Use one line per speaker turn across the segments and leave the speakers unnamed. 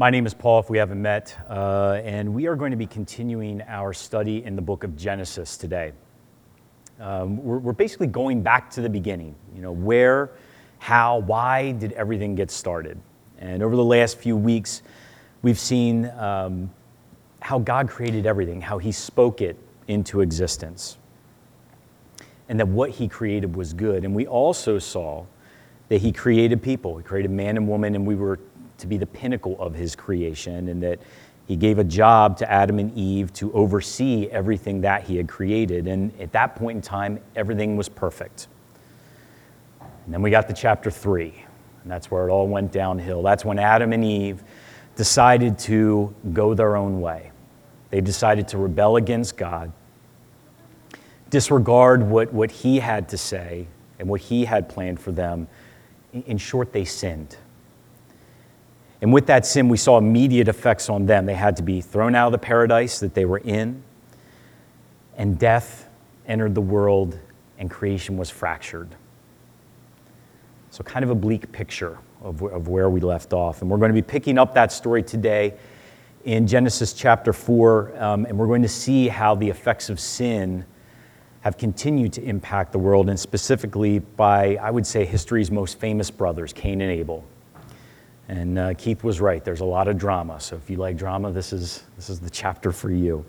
My name is Paul, if we haven't met, uh, and we are going to be continuing our study in the book of Genesis today. Um, we're, we're, basically going back to the beginning. You know, where, how, why did everything get started? And over the last few weeks, we've seen um, how God created everything, how He spoke it into existence, and that what He created was good. And we also saw that He created people. He created man and woman, and we were to be the pinnacle of his creation, and that he gave a job to Adam and Eve to oversee everything that he had created. And at that point in time, everything was perfect. And then we got to chapter three, and that's where it all went downhill. That's when Adam and Eve decided to go their own way. They decided to rebel against God, disregard what, what he had to say and what he had planned for them. In short, they sinned. And with that sin, we saw immediate effects on them. They had to be thrown out of the paradise that they were in, and death entered the world, and creation was fractured. So, kind of a bleak picture of, of where we left off. And we're going to be picking up that story today in Genesis chapter 4, um, and we're going to see how the effects of sin have continued to impact the world, and specifically by, I would say, history's most famous brothers, Cain and Abel. And uh, Keith was right. There's a lot of drama. So if you like drama, this is, this is the chapter for you.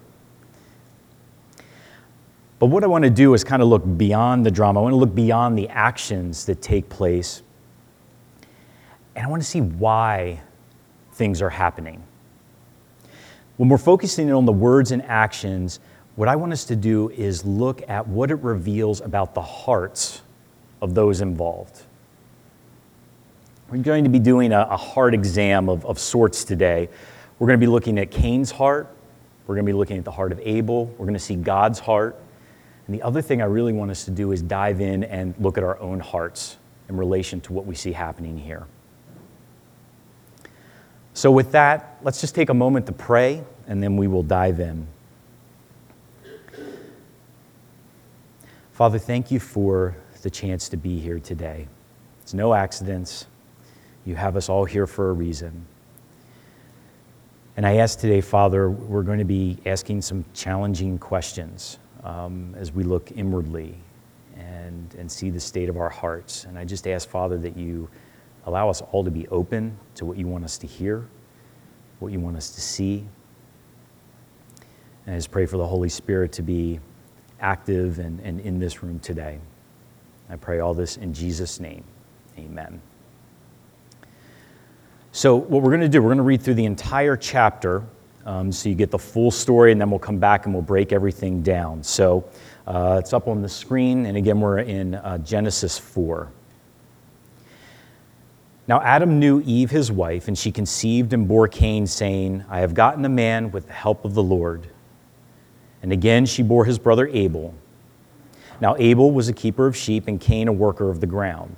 But what I want to do is kind of look beyond the drama. I want to look beyond the actions that take place. And I want to see why things are happening. When we're focusing on the words and actions, what I want us to do is look at what it reveals about the hearts of those involved. We're going to be doing a, a heart exam of, of sorts today. We're going to be looking at Cain's heart. We're going to be looking at the heart of Abel. We're going to see God's heart. And the other thing I really want us to do is dive in and look at our own hearts in relation to what we see happening here. So, with that, let's just take a moment to pray and then we will dive in. Father, thank you for the chance to be here today. It's no accidents. You have us all here for a reason. And I ask today, Father, we're going to be asking some challenging questions um, as we look inwardly and, and see the state of our hearts. And I just ask, Father, that you allow us all to be open to what you want us to hear, what you want us to see. And I just pray for the Holy Spirit to be active and, and in this room today. I pray all this in Jesus' name. Amen. So, what we're going to do, we're going to read through the entire chapter um, so you get the full story, and then we'll come back and we'll break everything down. So, uh, it's up on the screen, and again, we're in uh, Genesis 4. Now, Adam knew Eve, his wife, and she conceived and bore Cain, saying, I have gotten a man with the help of the Lord. And again, she bore his brother Abel. Now, Abel was a keeper of sheep, and Cain a worker of the ground.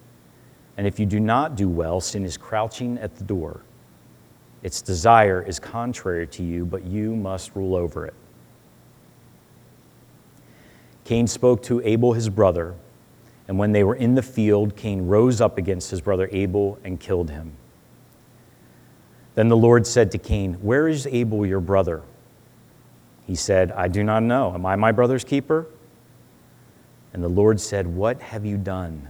And if you do not do well, sin is crouching at the door. Its desire is contrary to you, but you must rule over it. Cain spoke to Abel his brother, and when they were in the field, Cain rose up against his brother Abel and killed him. Then the Lord said to Cain, Where is Abel your brother? He said, I do not know. Am I my brother's keeper? And the Lord said, What have you done?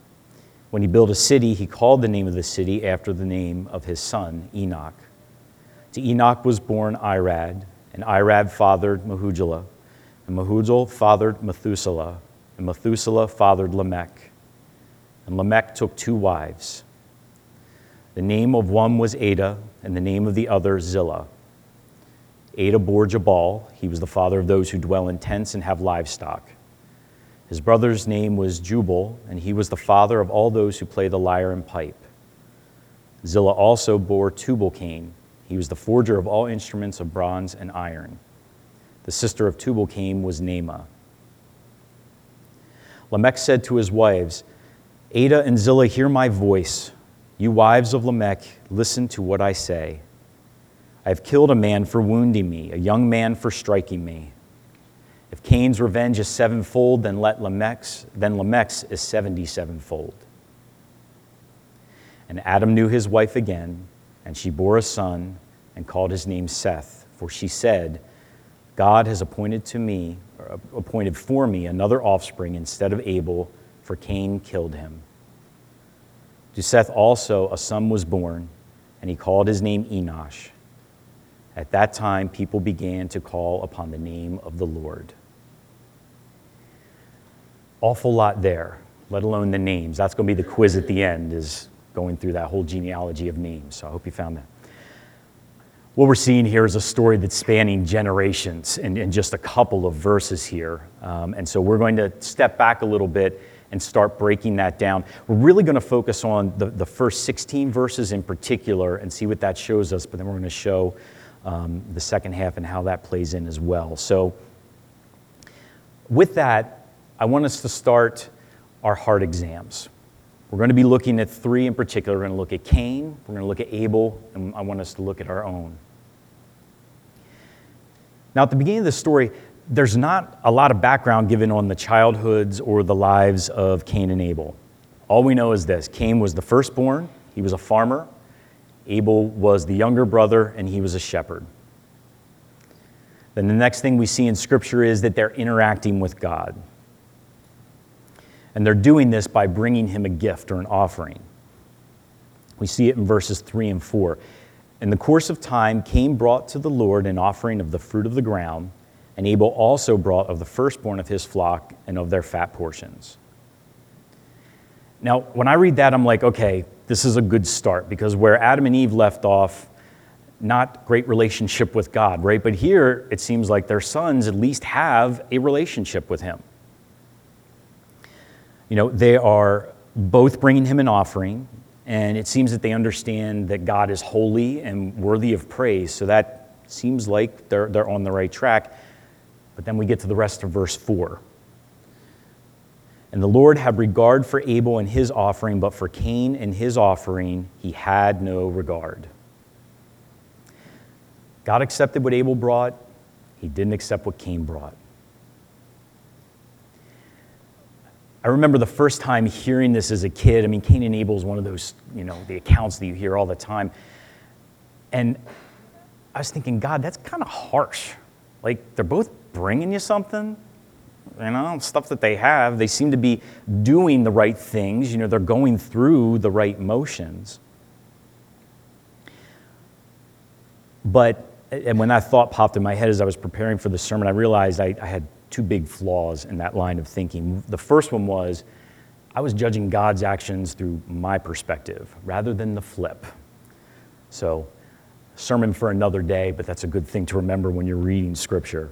When he built a city, he called the name of the city after the name of his son, Enoch. To Enoch was born Irad and Irad fathered Mehujael, and Mehujael fathered Methuselah, and Methuselah fathered Lamech. And Lamech took two wives. The name of one was Adah, and the name of the other Zillah. Adah bore Jabal. He was the father of those who dwell in tents and have livestock. His brother's name was Jubal, and he was the father of all those who play the lyre and pipe. Zillah also bore Tubal Cain. He was the forger of all instruments of bronze and iron. The sister of Tubal Cain was Naamah. Lamech said to his wives, Adah and Zillah, hear my voice. You wives of Lamech, listen to what I say. I have killed a man for wounding me, a young man for striking me. If Cain's revenge is sevenfold, then let Lamech's, then Lamech's is seventy-sevenfold. And Adam knew his wife again, and she bore a son and called his name Seth, for she said, God has appointed to me, appointed for me another offspring instead of Abel, for Cain killed him. To Seth also a son was born, and he called his name Enosh. At that time, people began to call upon the name of the Lord. Awful lot there, let alone the names. That's going to be the quiz at the end, is going through that whole genealogy of names. So I hope you found that. What we're seeing here is a story that's spanning generations in, in just a couple of verses here. Um, and so we're going to step back a little bit and start breaking that down. We're really going to focus on the, the first 16 verses in particular and see what that shows us, but then we're going to show um, the second half and how that plays in as well. So, with that, I want us to start our heart exams. We're going to be looking at three in particular. We're going to look at Cain, we're going to look at Abel, and I want us to look at our own. Now, at the beginning of the story, there's not a lot of background given on the childhoods or the lives of Cain and Abel. All we know is this Cain was the firstborn, he was a farmer. Abel was the younger brother, and he was a shepherd. Then the next thing we see in Scripture is that they're interacting with God. And they're doing this by bringing him a gift or an offering. We see it in verses 3 and 4. In the course of time, Cain brought to the Lord an offering of the fruit of the ground, and Abel also brought of the firstborn of his flock and of their fat portions. Now, when I read that, I'm like, okay, this is a good start because where Adam and Eve left off, not great relationship with God, right? But here it seems like their sons at least have a relationship with Him. You know, they are both bringing him an offering, and it seems that they understand that God is holy and worthy of praise. So that seems like they're, they're on the right track. But then we get to the rest of verse 4. And the Lord had regard for Abel and his offering, but for Cain and his offering, he had no regard. God accepted what Abel brought, he didn't accept what Cain brought. I remember the first time hearing this as a kid. I mean, Cain and Abel is one of those, you know, the accounts that you hear all the time. And I was thinking, God, that's kind of harsh. Like, they're both bringing you something, you know, stuff that they have. They seem to be doing the right things, you know, they're going through the right motions. But, and when that thought popped in my head as I was preparing for the sermon, I realized I, I had two big flaws in that line of thinking. The first one was I was judging God's actions through my perspective rather than the flip. So, sermon for another day, but that's a good thing to remember when you're reading scripture.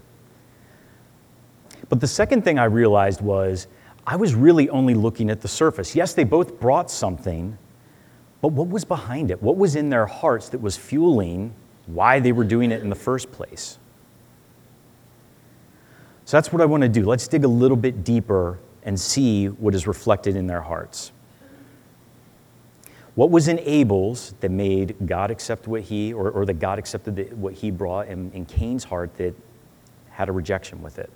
But the second thing I realized was I was really only looking at the surface. Yes, they both brought something, but what was behind it? What was in their hearts that was fueling why they were doing it in the first place? So that's what I want to do. Let's dig a little bit deeper and see what is reflected in their hearts. What was in Abel's that made God accept what he, or, or that God accepted the, what he brought in, in Cain's heart that had a rejection with it?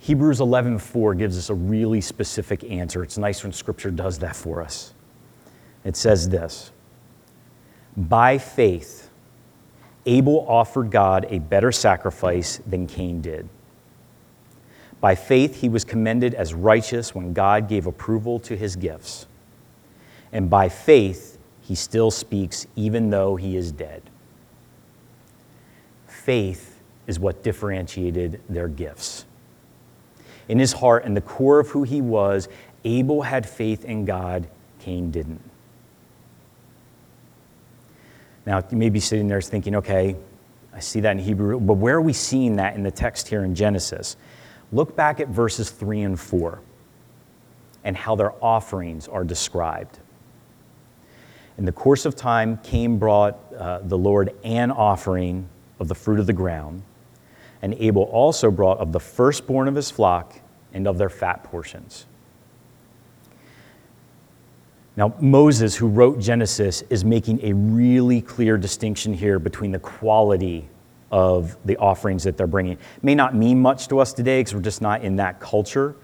Hebrews 11:4 gives us a really specific answer. It's nice when scripture does that for us. It says this: By faith Abel offered God a better sacrifice than Cain did. By faith he was commended as righteous when God gave approval to his gifts. And by faith he still speaks even though he is dead. Faith is what differentiated their gifts in his heart and the core of who he was, Abel had faith in God, Cain didn't. Now, you may be sitting there thinking, okay, I see that in Hebrew, but where are we seeing that in the text here in Genesis? Look back at verses 3 and 4 and how their offerings are described. In the course of time, Cain brought uh, the Lord an offering of the fruit of the ground and Abel also brought of the firstborn of his flock and of their fat portions. Now, Moses, who wrote Genesis, is making a really clear distinction here between the quality of the offerings that they're bringing. It may not mean much to us today because we're just not in that culture,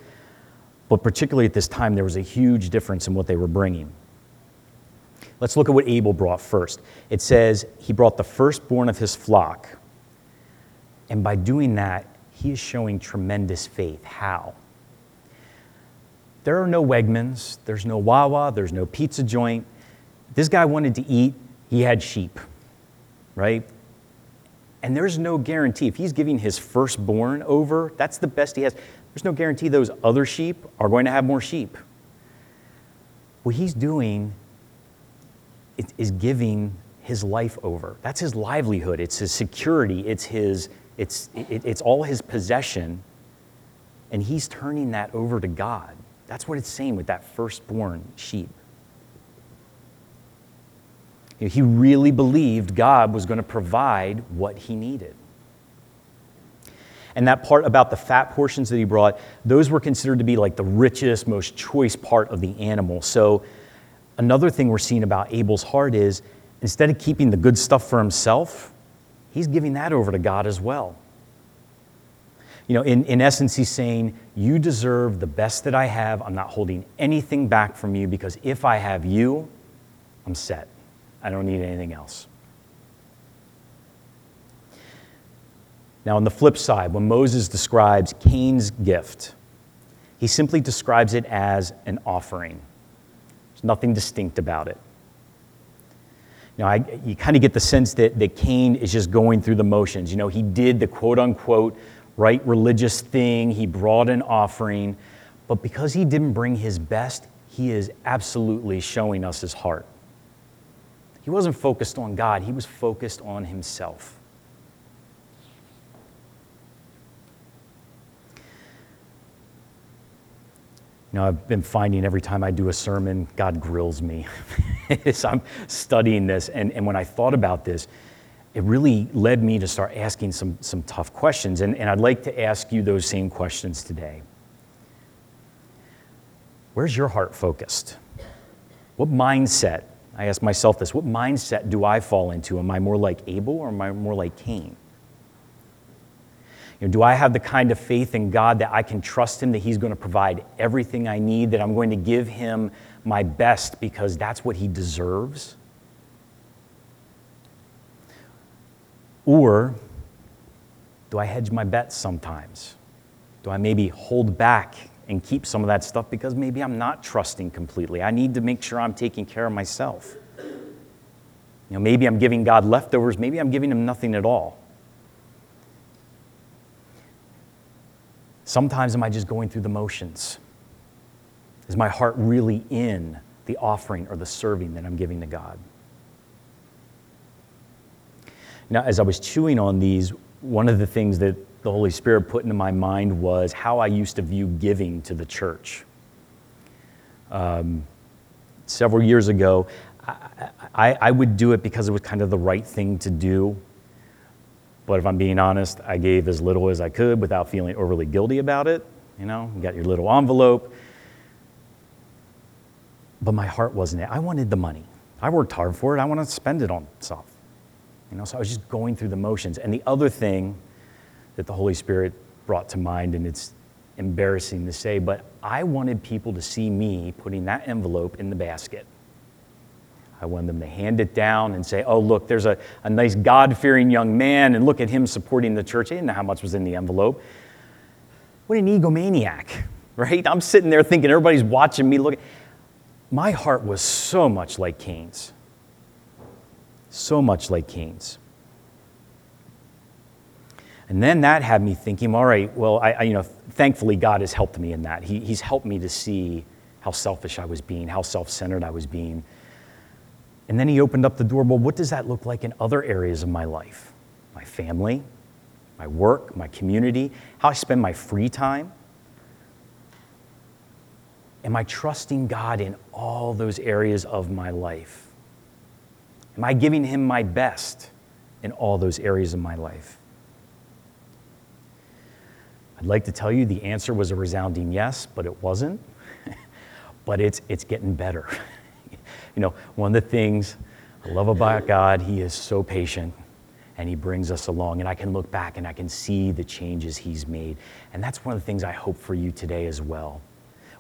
but particularly at this time, there was a huge difference in what they were bringing. Let's look at what Abel brought first. It says he brought the firstborn of his flock and by doing that, he is showing tremendous faith. How? There are no Wegmans, there's no Wawa, there's no pizza joint. This guy wanted to eat, he had sheep, right? And there's no guarantee. If he's giving his firstborn over, that's the best he has. There's no guarantee those other sheep are going to have more sheep. What he's doing is giving his life over. That's his livelihood, it's his security, it's his it's, it's all his possession, and he's turning that over to God. That's what it's saying with that firstborn sheep. You know, he really believed God was going to provide what he needed. And that part about the fat portions that he brought, those were considered to be like the richest, most choice part of the animal. So, another thing we're seeing about Abel's heart is instead of keeping the good stuff for himself, he's giving that over to God as well. You know, in, in essence, he's saying, You deserve the best that I have. I'm not holding anything back from you because if I have you, I'm set. I don't need anything else. Now, on the flip side, when Moses describes Cain's gift, he simply describes it as an offering. There's nothing distinct about it. Now, I, you kind of get the sense that, that Cain is just going through the motions. You know, he did the quote unquote right religious thing, he brought an offering, but because he didn't bring his best, he is absolutely showing us his heart. He wasn't focused on God, he was focused on himself. You know, I've been finding every time I do a sermon, God grills me as I'm studying this. And, and when I thought about this, it really led me to start asking some, some tough questions. And, and I'd like to ask you those same questions today. Where's your heart focused? What mindset? I ask myself this what mindset do I fall into? Am I more like Abel or am I more like Cain? You know, do I have the kind of faith in God that I can trust Him that He's going to provide everything I need, that I'm going to give Him my best because that's what He deserves? Or do I hedge my bets sometimes? Do I maybe hold back and keep some of that stuff because maybe I'm not trusting completely? I need to make sure I'm taking care of myself. You know, maybe I'm giving God leftovers, maybe I'm giving Him nothing at all. Sometimes am I just going through the motions? Is my heart really in the offering or the serving that I'm giving to God? Now, as I was chewing on these, one of the things that the Holy Spirit put into my mind was how I used to view giving to the church. Um, several years ago, I, I, I, would do it because it was kind of the right thing to do. But if I'm being honest, I gave as little as I could without feeling overly guilty about it. You know, you got your little envelope. but my heart wasn't it. I wanted the money. I worked hard for it. I want to spend it on stuff. You know, so I was just going through the motions. And the other thing that the Holy Spirit brought to mind, and it's embarrassing to say, but I wanted people to see me putting that envelope in the basket. I wanted them to hand it down and say, oh, look, there's a, a nice God fearing young man, and look at him supporting the church. They didn't know how much was in the envelope. What an egomaniac, right? I'm sitting there thinking everybody's watching me. Look, my heart was so much like Cain's. So much like Cain's. And then that had me thinking, all right, well, I, I, you know, thankfully God has helped me in that. He, he's helped me to see how selfish I was being, how self centered I was being. And then he opened up the door. Well, what does that look like in other areas of my life? My family, my work, my community, how I spend my free time. Am I trusting God in all those areas of my life? Am I giving Him my best in all those areas of my life? I'd like to tell you the answer was a resounding yes, but it wasn't. but it's, it's getting better. you know, one of the things I love about God, He is so patient and He brings us along. And I can look back and I can see the changes He's made. And that's one of the things I hope for you today as well.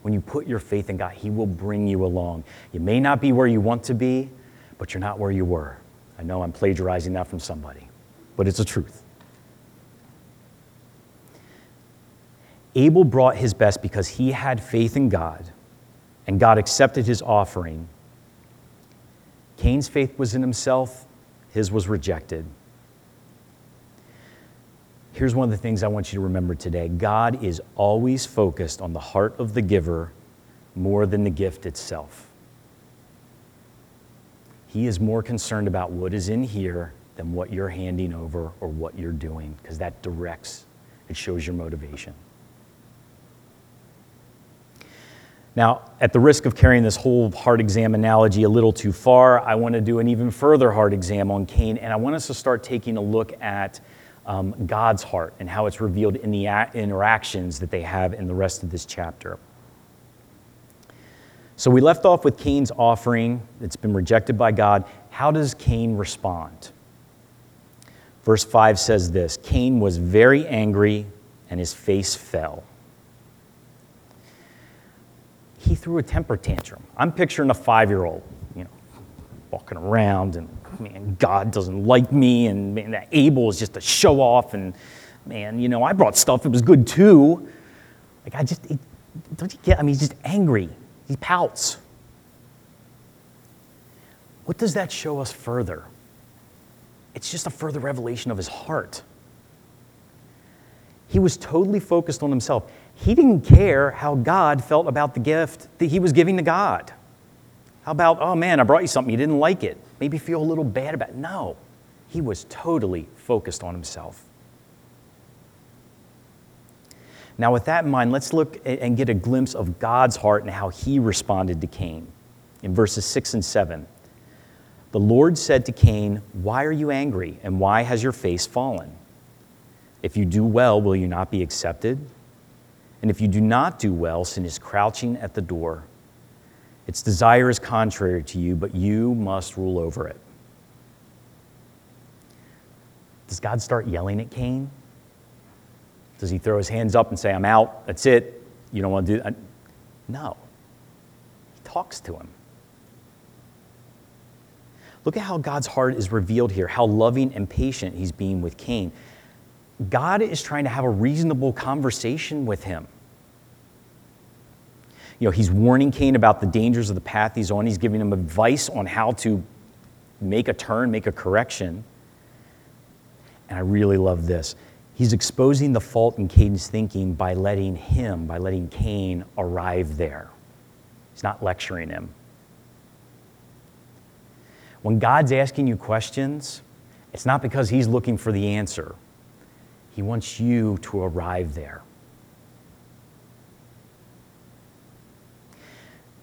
When you put your faith in God, He will bring you along. You may not be where you want to be, but you're not where you were. I know I'm plagiarizing that from somebody, but it's the truth. Abel brought his best because he had faith in God, and God accepted his offering. Cain's faith was in himself, his was rejected. Here's one of the things I want you to remember today God is always focused on the heart of the giver more than the gift itself. He is more concerned about what is in here than what you're handing over or what you're doing, because that directs, it shows your motivation. Now, at the risk of carrying this whole heart exam analogy a little too far, I want to do an even further heart exam on Cain, and I want us to start taking a look at um, God's heart and how it's revealed in the interactions that they have in the rest of this chapter. So we left off with Cain's offering that's been rejected by God. How does Cain respond? Verse 5 says this Cain was very angry and his face fell. He threw a temper tantrum. I'm picturing a five year old, you know, walking around and, man, God doesn't like me, and man, that Abel is just a show off, and man, you know, I brought stuff it was good too. Like, I just, it, don't you get, I mean, he's just angry. He pouts. What does that show us further? It's just a further revelation of his heart. He was totally focused on himself. He didn't care how God felt about the gift that he was giving to God. How about, oh man, I brought you something, you didn't like it. Maybe feel a little bad about it. No, he was totally focused on himself. Now, with that in mind, let's look and get a glimpse of God's heart and how he responded to Cain. In verses 6 and 7, the Lord said to Cain, Why are you angry, and why has your face fallen? If you do well, will you not be accepted? And if you do not do well, sin is crouching at the door. Its desire is contrary to you, but you must rule over it. Does God start yelling at Cain? Does he throw his hands up and say, I'm out, that's it, you don't want to do that? No. He talks to him. Look at how God's heart is revealed here, how loving and patient he's being with Cain. God is trying to have a reasonable conversation with him. You know, he's warning Cain about the dangers of the path he's on. He's giving him advice on how to make a turn, make a correction. And I really love this. He's exposing the fault in Cain's thinking by letting him, by letting Cain arrive there. He's not lecturing him. When God's asking you questions, it's not because he's looking for the answer. He wants you to arrive there.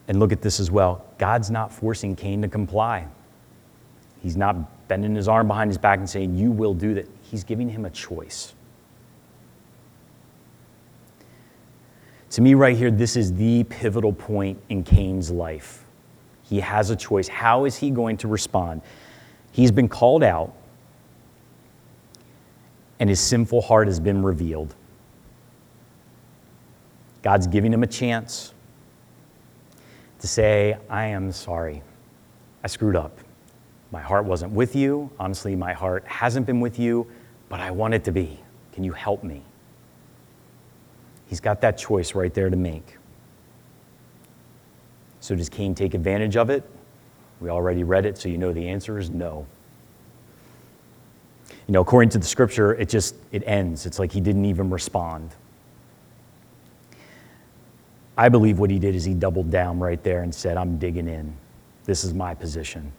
And look at this as well. God's not forcing Cain to comply. He's not bending his arm behind his back and saying, You will do that. He's giving him a choice. To me, right here, this is the pivotal point in Cain's life. He has a choice. How is he going to respond? He's been called out, and his sinful heart has been revealed. God's giving him a chance to say, I am sorry. I screwed up. My heart wasn't with you. Honestly, my heart hasn't been with you, but I want it to be. Can you help me? He's got that choice right there to make. So, does Cain take advantage of it? We already read it, so you know the answer is no. You know, according to the scripture, it just it ends. It's like he didn't even respond. I believe what he did is he doubled down right there and said, I'm digging in. This is my position.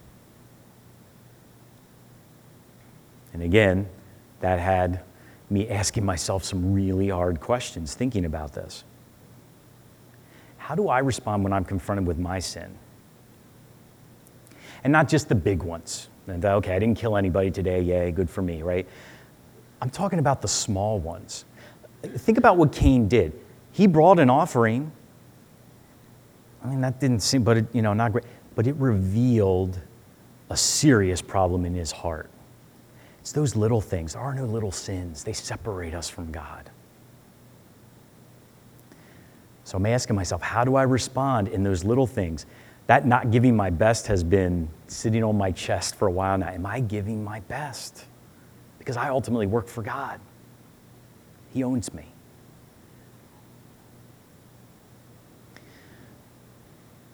And again, that had me asking myself some really hard questions thinking about this. How do I respond when I'm confronted with my sin? And not just the big ones. And, okay, I didn't kill anybody today, yay, good for me, right? I'm talking about the small ones. Think about what Cain did. He brought an offering I mean, that didn't seem, but it, you know, not great. But it revealed a serious problem in his heart. It's those little things. There are no little sins, they separate us from God. So I'm asking myself, how do I respond in those little things? That not giving my best has been sitting on my chest for a while now. Am I giving my best? Because I ultimately work for God, He owns me.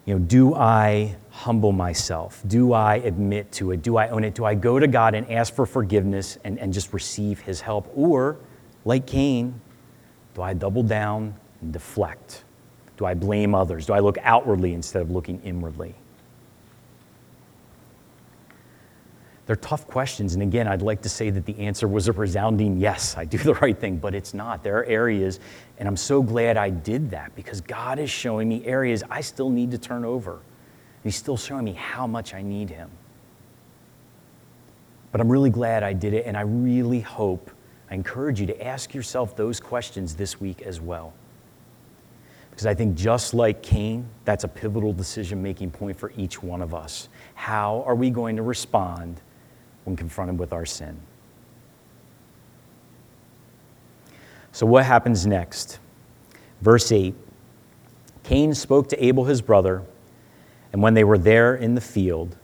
You know, do I humble myself? Do I admit to it? Do I own it? Do I go to God and ask for forgiveness and, and just receive his help? Or, like Cain, do I double down and deflect? Do I blame others? Do I look outwardly instead of looking inwardly? They're tough questions. And again, I'd like to say that the answer was a resounding yes, I do the right thing, but it's not. There are areas, and I'm so glad I did that because God is showing me areas I still need to turn over. He's still showing me how much I need Him. But I'm really glad I did it, and I really hope, I encourage you to ask yourself those questions this week as well. Because I think just like Cain, that's a pivotal decision making point for each one of us. How are we going to respond when confronted with our sin. So, what happens next? Verse 8 Cain spoke to Abel his brother, and when they were there in the field,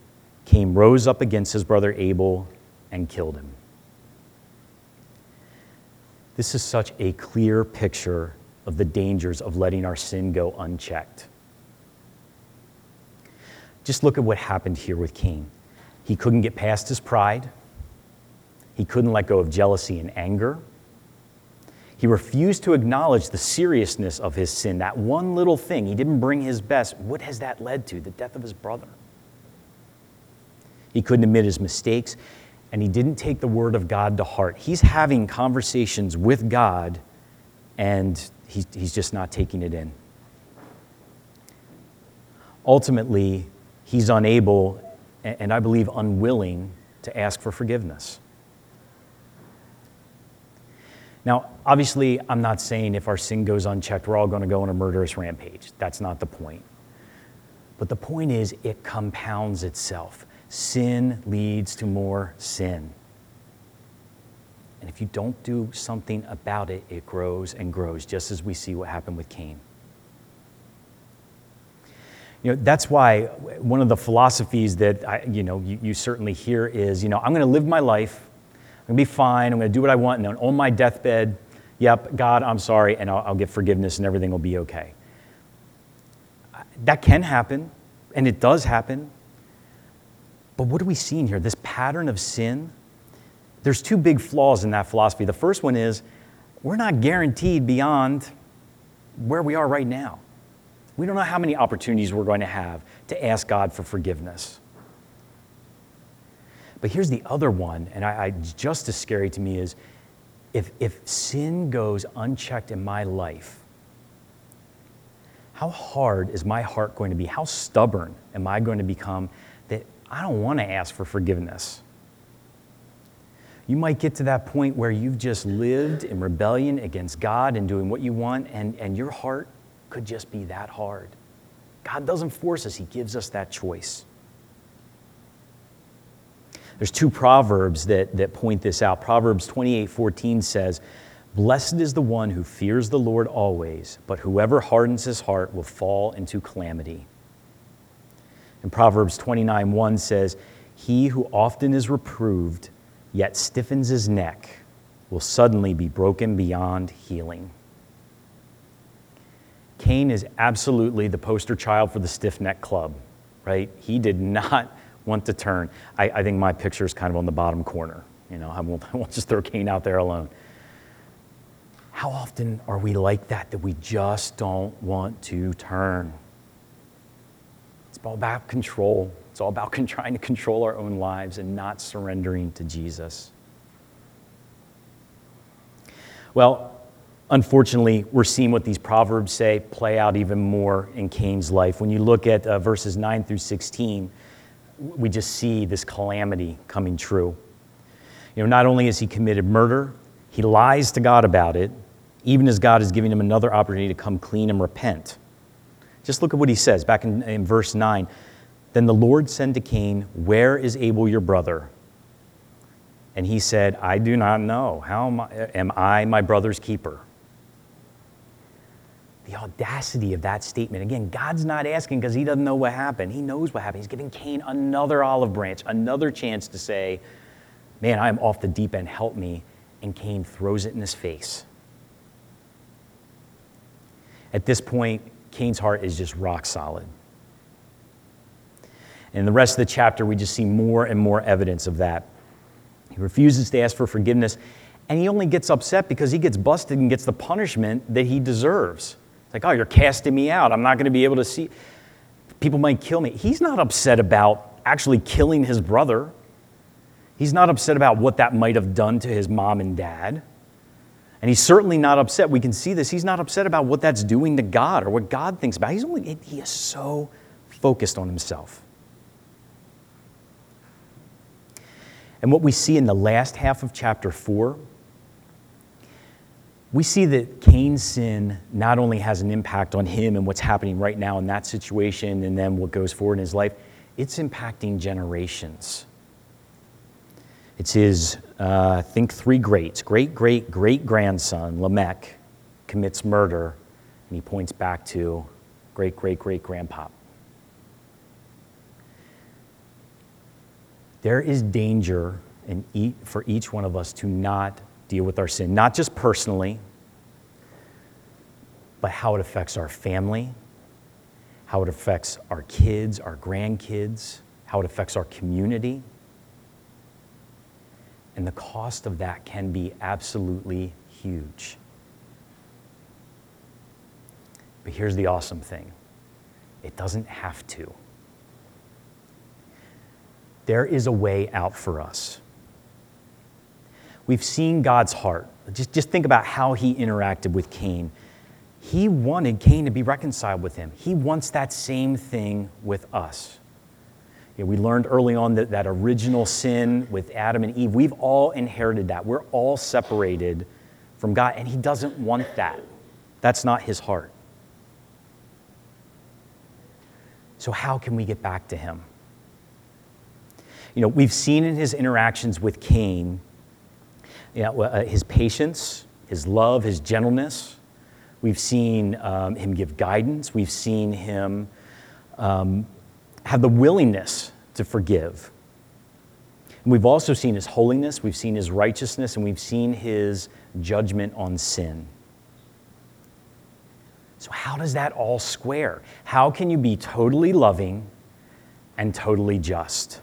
Cain rose up against his brother Abel and killed him. This is such a clear picture of the dangers of letting our sin go unchecked. Just look at what happened here with Cain. He couldn't get past his pride. He couldn't let go of jealousy and anger. He refused to acknowledge the seriousness of his sin. That one little thing, he didn't bring his best. What has that led to? The death of his brother. He couldn't admit his mistakes, and he didn't take the word of God to heart. He's having conversations with God, and he's, just not taking it in. Ultimately, he's unable and I believe unwilling to ask for forgiveness. Now, obviously, I'm not saying if our sin goes unchecked, we're all going to go on a murderous rampage. That's not the point. But the point is, it compounds itself. Sin leads to more sin. And if you don't do something about it, it grows and grows, just as we see what happened with Cain. You know, that's why one of the philosophies that I, you know, you, you certainly hear is, you know, I'm going to live my life, I'm going to be fine, I'm going to do what I want, and on my deathbed, yep, God, I'm sorry, and I'll, I'll get forgiveness and everything will be okay. That can happen, and it does happen. But what are we seeing here? This pattern of sin? There's two big flaws in that philosophy. The first one is we're not guaranteed beyond where we are right now. We don't know how many opportunities we're going to have to ask God for forgiveness. But here's the other one, and I, I, just as scary to me is if, if sin goes unchecked in my life, how hard is my heart going to be? How stubborn am I going to become that I don't want to ask for forgiveness? You might get to that point where you've just lived in rebellion against God and doing what you want, and, and your heart could just be that hard. God doesn't force us, He gives us that choice. There's two proverbs that, that point this out. Proverbs 28 14 says, Blessed is the one who fears the Lord always, but whoever hardens his heart will fall into calamity. And Proverbs 29 1 says, He who often is reproved, yet stiffens his neck, will suddenly be broken beyond healing. Cain is absolutely the poster child for the stiff neck club, right? He did not want to turn. I, I think my picture is kind of on the bottom corner. You know, I won't, I won't just throw Cain out there alone. How often are we like that, that we just don't want to turn? It's all about control. It's all about trying to control our own lives and not surrendering to Jesus. Well, unfortunately, we're seeing what these proverbs say play out even more in Cain's life. When you look at uh, verses 9 through 16, we just see this calamity coming true. You know, not only has he committed murder, he lies to God about it, even as God is giving him another opportunity to come clean and repent. Just look at what he says back in, in verse 9. Then the Lord said to Cain, Where is Abel your brother? And he said, I do not know. How am I, am I my brother's keeper? The audacity of that statement. Again, God's not asking because he doesn't know what happened. He knows what happened. He's giving Cain another olive branch, another chance to say, Man, I'm off the deep end. Help me. And Cain throws it in his face. At this point, Cain's heart is just rock solid. In the rest of the chapter, we just see more and more evidence of that. He refuses to ask for forgiveness, and he only gets upset because he gets busted and gets the punishment that he deserves. It's like, oh, you're casting me out. I'm not going to be able to see. People might kill me. He's not upset about actually killing his brother. He's not upset about what that might have done to his mom and dad. And he's certainly not upset. We can see this. He's not upset about what that's doing to God or what God thinks about. He's only he is so focused on himself. And what we see in the last half of chapter 4, we see that Cain's sin not only has an impact on him and what's happening right now in that situation and then what goes forward in his life, it's impacting generations. It's his, uh, think three greats great great great grandson, Lamech, commits murder, and he points back to great great great grandpa. There is danger in for each one of us to not deal with our sin, not just personally, but how it affects our family, how it affects our kids, our grandkids, how it affects our community. And the cost of that can be absolutely huge. But here's the awesome thing it doesn't have to. There is a way out for us. We've seen God's heart. Just, just think about how he interacted with Cain. He wanted Cain to be reconciled with him. He wants that same thing with us. We learned early on that that original sin with Adam and Eve, we've all inherited that. We're all separated from God, and He doesn't want that. That's not His heart. So, how can we get back to Him? You know, we've seen in His interactions with Cain you know, uh, His patience, His love, His gentleness. We've seen um, Him give guidance. We've seen Him. Um, have the willingness to forgive. And we've also seen his holiness, we've seen his righteousness, and we've seen his judgment on sin. So, how does that all square? How can you be totally loving and totally just?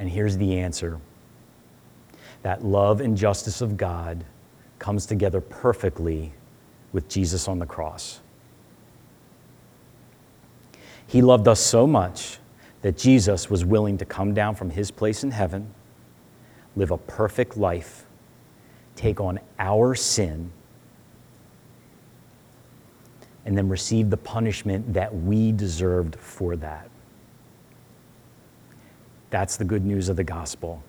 And here's the answer that love and justice of God comes together perfectly with Jesus on the cross. He loved us so much that Jesus was willing to come down from his place in heaven, live a perfect life, take on our sin, and then receive the punishment that we deserved for that. That's the good news of the gospel.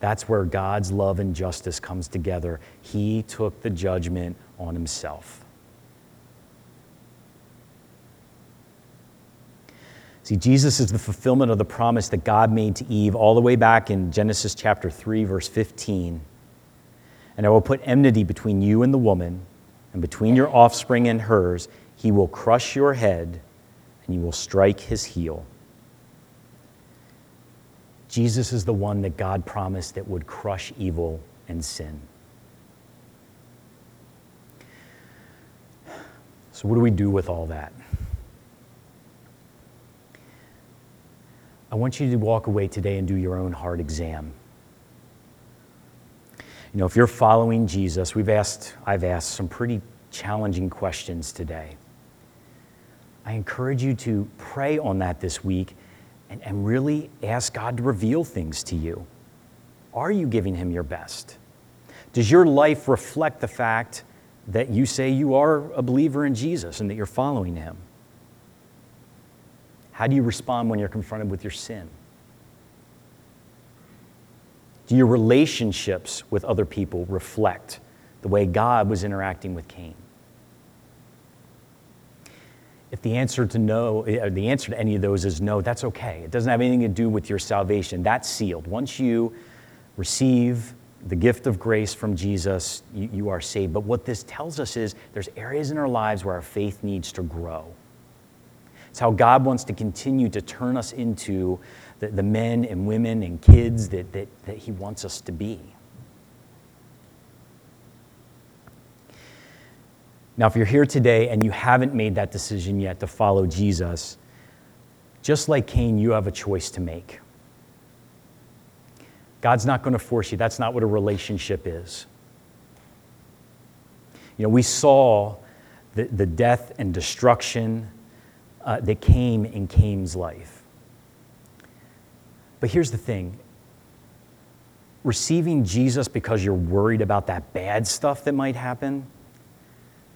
That's where God's love and justice comes together. He took the judgment on himself. See, Jesus is the fulfillment of the promise that God made to Eve all the way back in Genesis chapter 3, verse 15. And I will put enmity between you and the woman, and between your offspring and hers. He will crush your head, and you will strike his heel. Jesus is the one that God promised that would crush evil and sin. So, what do we do with all that? I want you to walk away today and do your own heart exam. You know, if you're following Jesus, we've asked, I've asked some pretty challenging questions today. I encourage you to pray on that this week and, and really ask God to reveal things to you. Are you giving Him your best? Does your life reflect the fact that you say you are a believer in Jesus and that you're following Him? How do you respond when you're confronted with your sin? Do your relationships with other people reflect the way God was interacting with Cain? If the answer to no, uh, the answer to any of those is no, that's okay. It doesn't have anything to do with your salvation. That's sealed. Once you receive the gift of grace from Jesus, you, you are saved. But what this tells us is there's areas in our lives where our faith needs to grow. It's how God wants to continue to turn us into the, the men and women and kids that, that, that He wants us to be. Now, if you're here today and you haven't made that decision yet to follow Jesus, just like Cain, you have a choice to make. God's not going to force you. That's not what a relationship is. You know, we saw the, the death and destruction uh, that came in Cain's life. But here's the thing receiving Jesus because you're worried about that bad stuff that might happen,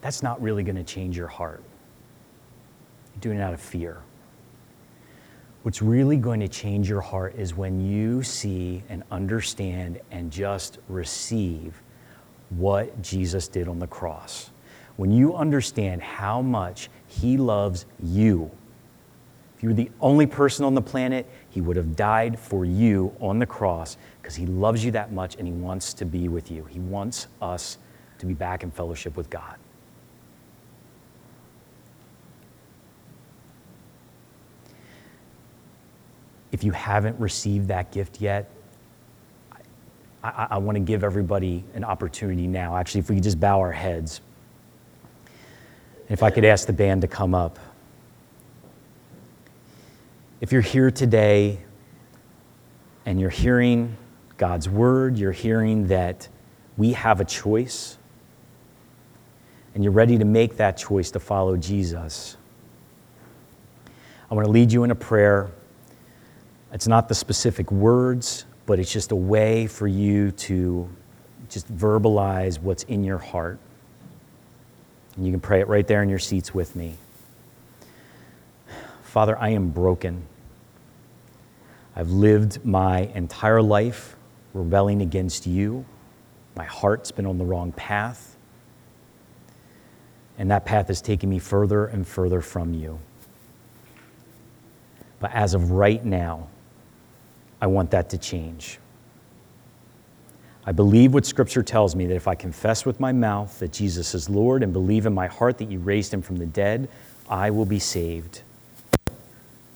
that's not really going to change your heart. You're doing it out of fear. What's really going to change your heart is when you see and understand and just receive what Jesus did on the cross. When you understand how much he loves you. If you were the only person on the planet, He would have died for you on the cross because He loves you that much and He wants to be with you. He wants us to be back in fellowship with God. If you haven't received that gift yet, I, I, want to give everybody an opportunity now. Actually, if we could just bow our heads. If I could ask the band to come up. If you're here today and you're hearing God's word, you're hearing that we have a choice, and you're ready to make that choice to follow Jesus, I want to lead you in a prayer. It's not the specific words, but it's just a way for you to just verbalize what's in your heart. And you can pray it right there in your seats with me. Father, I am broken. I've lived my entire life rebelling against you. My heart's been on the wrong path. And that path has taken me further and further from you. But as of right now, I want that to change. I believe what Scripture tells me that if I confess with my mouth that Jesus is Lord and believe in my heart that you raised him from the dead, I will be saved.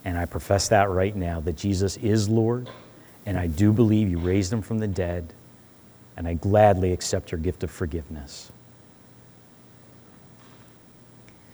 And I profess that right now that Jesus is Lord, and I do believe you raised him from the dead, and I gladly accept your gift of forgiveness.